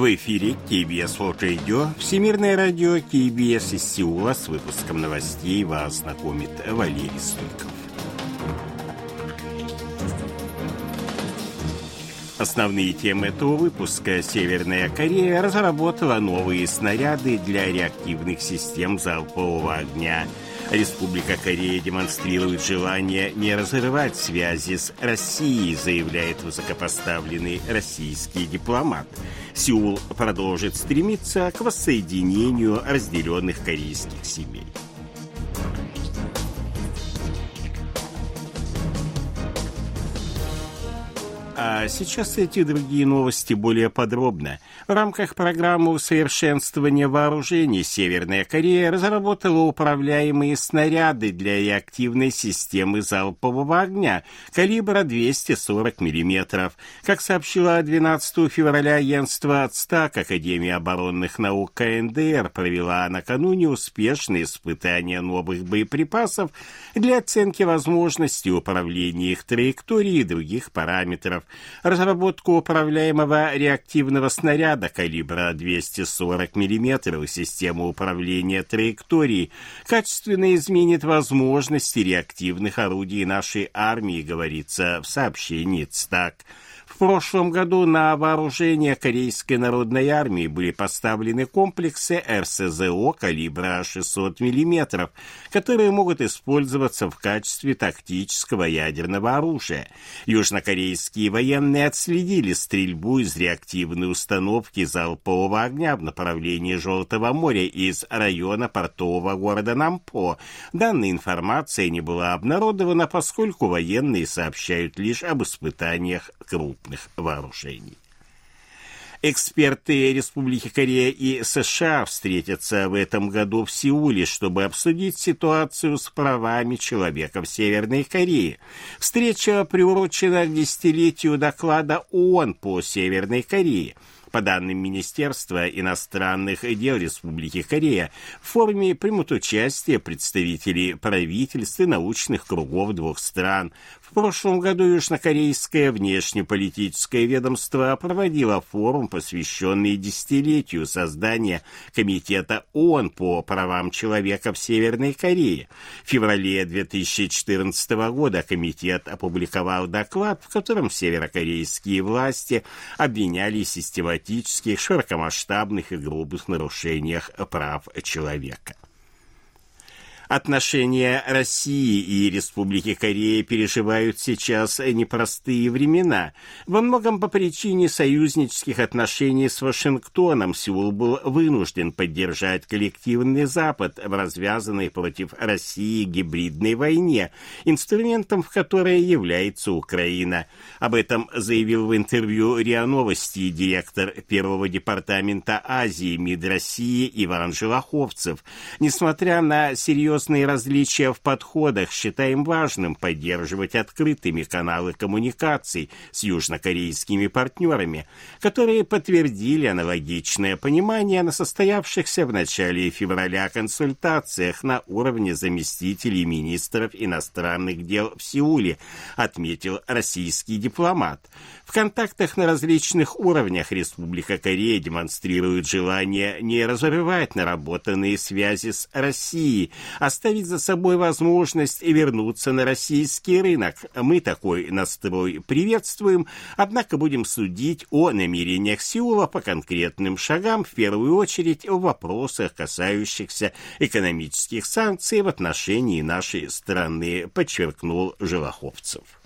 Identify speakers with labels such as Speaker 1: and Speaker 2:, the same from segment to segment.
Speaker 1: В эфире KBS World Radio, Всемирное радио KBS из Сеула с выпуском новостей вас знакомит Валерий Стульков. Основные темы этого выпуска. Северная Корея разработала новые снаряды для реактивных систем залпового огня – Республика Корея демонстрирует желание не разрывать связи с Россией, заявляет высокопоставленный российский дипломат. Сеул продолжит стремиться к воссоединению разделенных корейских семей. А сейчас эти другие новости более подробно. В рамках программы усовершенствования вооружений Северная Корея разработала управляемые снаряды для реактивной системы залпового огня калибра 240 мм. Как сообщила 12 февраля агентство ЦТАК, Академия оборонных наук КНДР провела накануне успешные испытания новых боеприпасов для оценки возможности управления их траекторией и других параметров разработку управляемого реактивного снаряда калибра 240 мм и систему управления траекторией качественно изменит возможности реактивных орудий нашей армии, говорится в сообщении ЦТАК прошлом году на вооружение Корейской народной армии были поставлены комплексы РСЗО калибра 600 мм, которые могут использоваться в качестве тактического ядерного оружия. Южнокорейские военные отследили стрельбу из реактивной установки залпового огня в направлении Желтого моря из района портового города Нампо. Данная информация не была обнародована, поскольку военные сообщают лишь об испытаниях крупных крупных вооружений. Эксперты Республики Корея и США встретятся в этом году в Сеуле, чтобы обсудить ситуацию с правами человека в Северной Корее. Встреча приурочена к десятилетию доклада ООН по Северной Корее – по данным Министерства иностранных дел Республики Корея, в форуме примут участие представители правительств и научных кругов двух стран. В прошлом году южнокорейское внешнеполитическое ведомство проводило форум, посвященный десятилетию создания Комитета ООН по правам человека в Северной Корее. В феврале 2014 года комитет опубликовал доклад, в котором северокорейские власти обвиняли систематически систематических, широкомасштабных и грубых нарушениях прав человека. Отношения России и Республики Корея переживают сейчас непростые времена. Во многом по причине союзнических отношений с Вашингтоном Сеул был вынужден поддержать коллективный Запад в развязанной против России гибридной войне, инструментом в которой является Украина. Об этом заявил в интервью РИА Новости директор Первого департамента Азии МИД России Иван Желоховцев. Несмотря на серьезные серьезные различия в подходах, считаем важным поддерживать открытыми каналы коммуникаций с южнокорейскими партнерами, которые подтвердили аналогичное понимание на состоявшихся в начале февраля консультациях на уровне заместителей министров иностранных дел в Сеуле, отметил российский дипломат. В контактах на различных уровнях Республика Корея демонстрирует желание не разрывать наработанные связи с Россией, оставить за собой возможность вернуться на российский рынок. Мы такой настрой приветствуем, однако будем судить о намерениях Сеула по конкретным шагам, в первую очередь в вопросах, касающихся экономических санкций в отношении нашей страны, подчеркнул Желоховцев.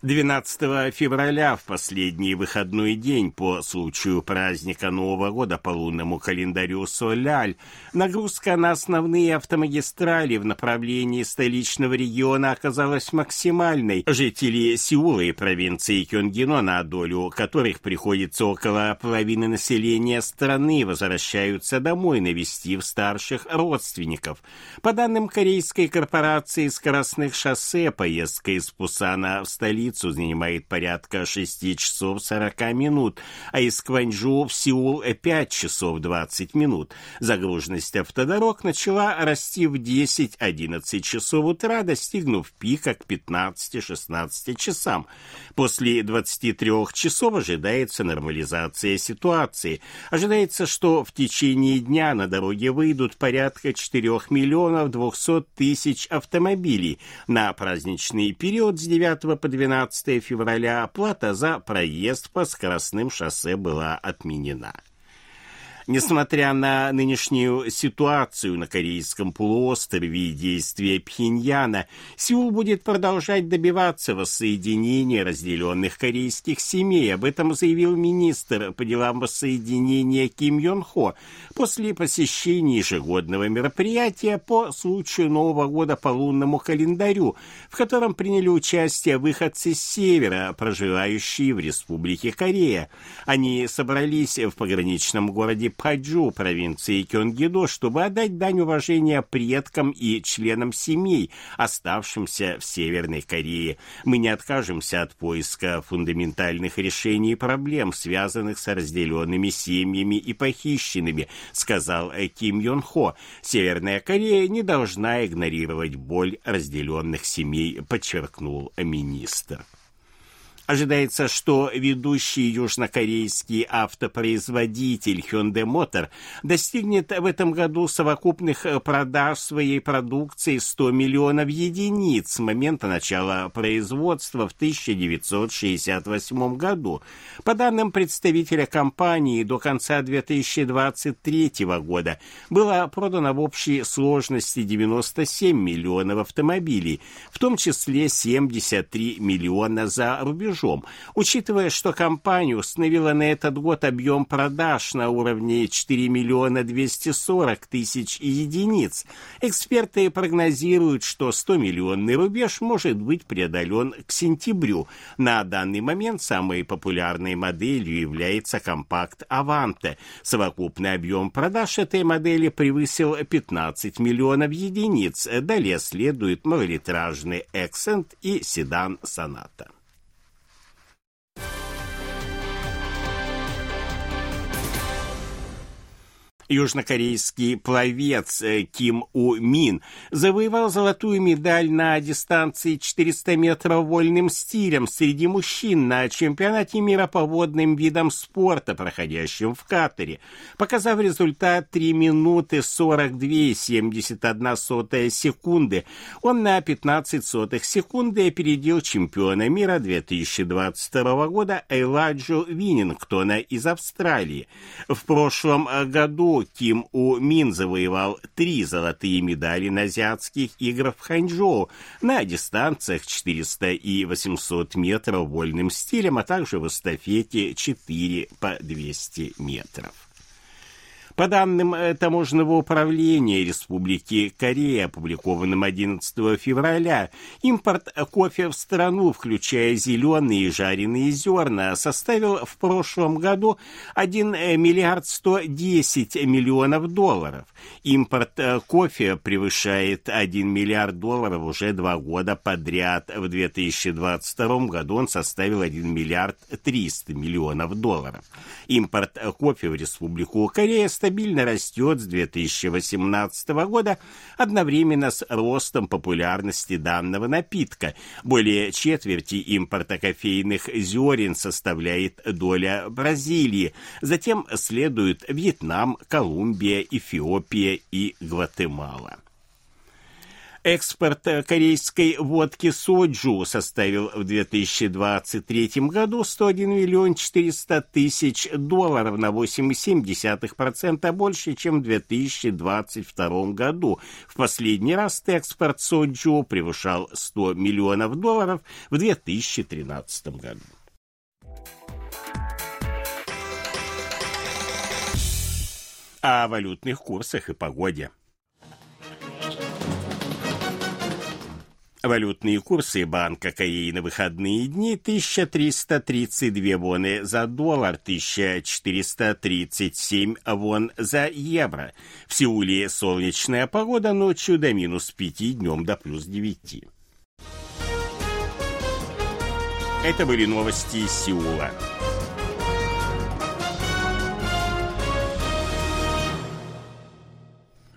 Speaker 1: 12 февраля, в последний выходной день по случаю праздника Нового года по лунному календарю Соляль, нагрузка на основные автомагистрали в направлении столичного региона оказалась максимальной. Жители Сеула и провинции Кёнгино, на долю которых приходится около половины населения страны, возвращаются домой, навестив старших родственников. По данным корейской корпорации скоростных шоссе, поездка из Пусана в столицу столицу занимает порядка 6 часов 40 минут, а из Кванчжоу в Сеул 5 часов 20 минут. Загруженность автодорог начала расти в 10-11 часов утра, достигнув пика к 15-16 часам. После 23 часов ожидается нормализация ситуации. Ожидается, что в течение дня на дороге выйдут порядка 4 миллионов 200 тысяч автомобилей. На праздничный период с 9 по 12 февраля плата за проезд по скоростным шоссе была отменена. Несмотря на нынешнюю ситуацию на Корейском полуострове и действия Пхеньяна, Сеул будет продолжать добиваться воссоединения разделенных корейских семей. Об этом заявил министр по делам воссоединения Ким Йон Хо после посещения ежегодного мероприятия по случаю Нового года по лунному календарю, в котором приняли участие выходцы с севера, проживающие в Республике Корея. Они собрались в пограничном городе Пхаджу провинции Кёнгидо, чтобы отдать дань уважения предкам и членам семей, оставшимся в Северной Корее. Мы не откажемся от поиска фундаментальных решений проблем, связанных с разделенными семьями и похищенными, сказал Ким Йон Хо. Северная Корея не должна игнорировать боль разделенных семей, подчеркнул министр. Ожидается, что ведущий южнокорейский автопроизводитель Hyundai Motor достигнет в этом году совокупных продаж своей продукции 100 миллионов единиц с момента начала производства в 1968 году. По данным представителя компании, до конца 2023 года было продано в общей сложности 97 миллионов автомобилей, в том числе 73 миллиона за рубежом рубежом. Учитывая, что компания установила на этот год объем продаж на уровне 4 миллиона 240 тысяч единиц, эксперты прогнозируют, что 100-миллионный рубеж может быть преодолен к сентябрю. На данный момент самой популярной моделью является компакт Аванте. Совокупный объем продаж этой модели превысил 15 миллионов единиц. Далее следует малолитражный Accent и седан Соната. Южнокорейский пловец э, Ким У Мин завоевал золотую медаль на дистанции 400 метров вольным стилем среди мужчин на чемпионате мира по водным видам спорта, проходящем в Катаре, показав результат 3 минуты 42,71 секунды. Он на 15 сотых секунды опередил чемпиона мира 2022 года Эйладжу Виннингтона из Австралии. В прошлом году Ким У Мин завоевал три золотые медали на азиатских играх в Ханчжоу на дистанциях 400 и 800 метров вольным стилем, а также в эстафете 4 по 200 метров. По данным э, Таможенного управления Республики Корея, опубликованным 11 февраля, импорт кофе в страну, включая зеленые и жареные зерна, составил в прошлом году 1 э, миллиард 110 миллионов долларов. Импорт э, кофе превышает 1 миллиард долларов уже два года подряд. В 2022 году он составил 1 миллиард 300 миллионов долларов. Импорт кофе в Республику Корея стал стабильно растет с 2018 года одновременно с ростом популярности данного напитка. Более четверти импорта кофейных зерен составляет доля Бразилии. Затем следуют Вьетнам, Колумбия, Эфиопия и Гватемала. Экспорт корейской водки соджу составил в 2023 году 101 миллион 400 тысяч долларов на 8,7% больше, чем в 2022 году. В последний раз экспорт соджу превышал 100 миллионов долларов в 2013 году. О валютных курсах и погоде. Валютные курсы банка Кореи на выходные дни 1332 воны за доллар, 1437 вон за евро. В Сеуле солнечная погода ночью до минус 5, днем до плюс 9. Это были новости из Сеула.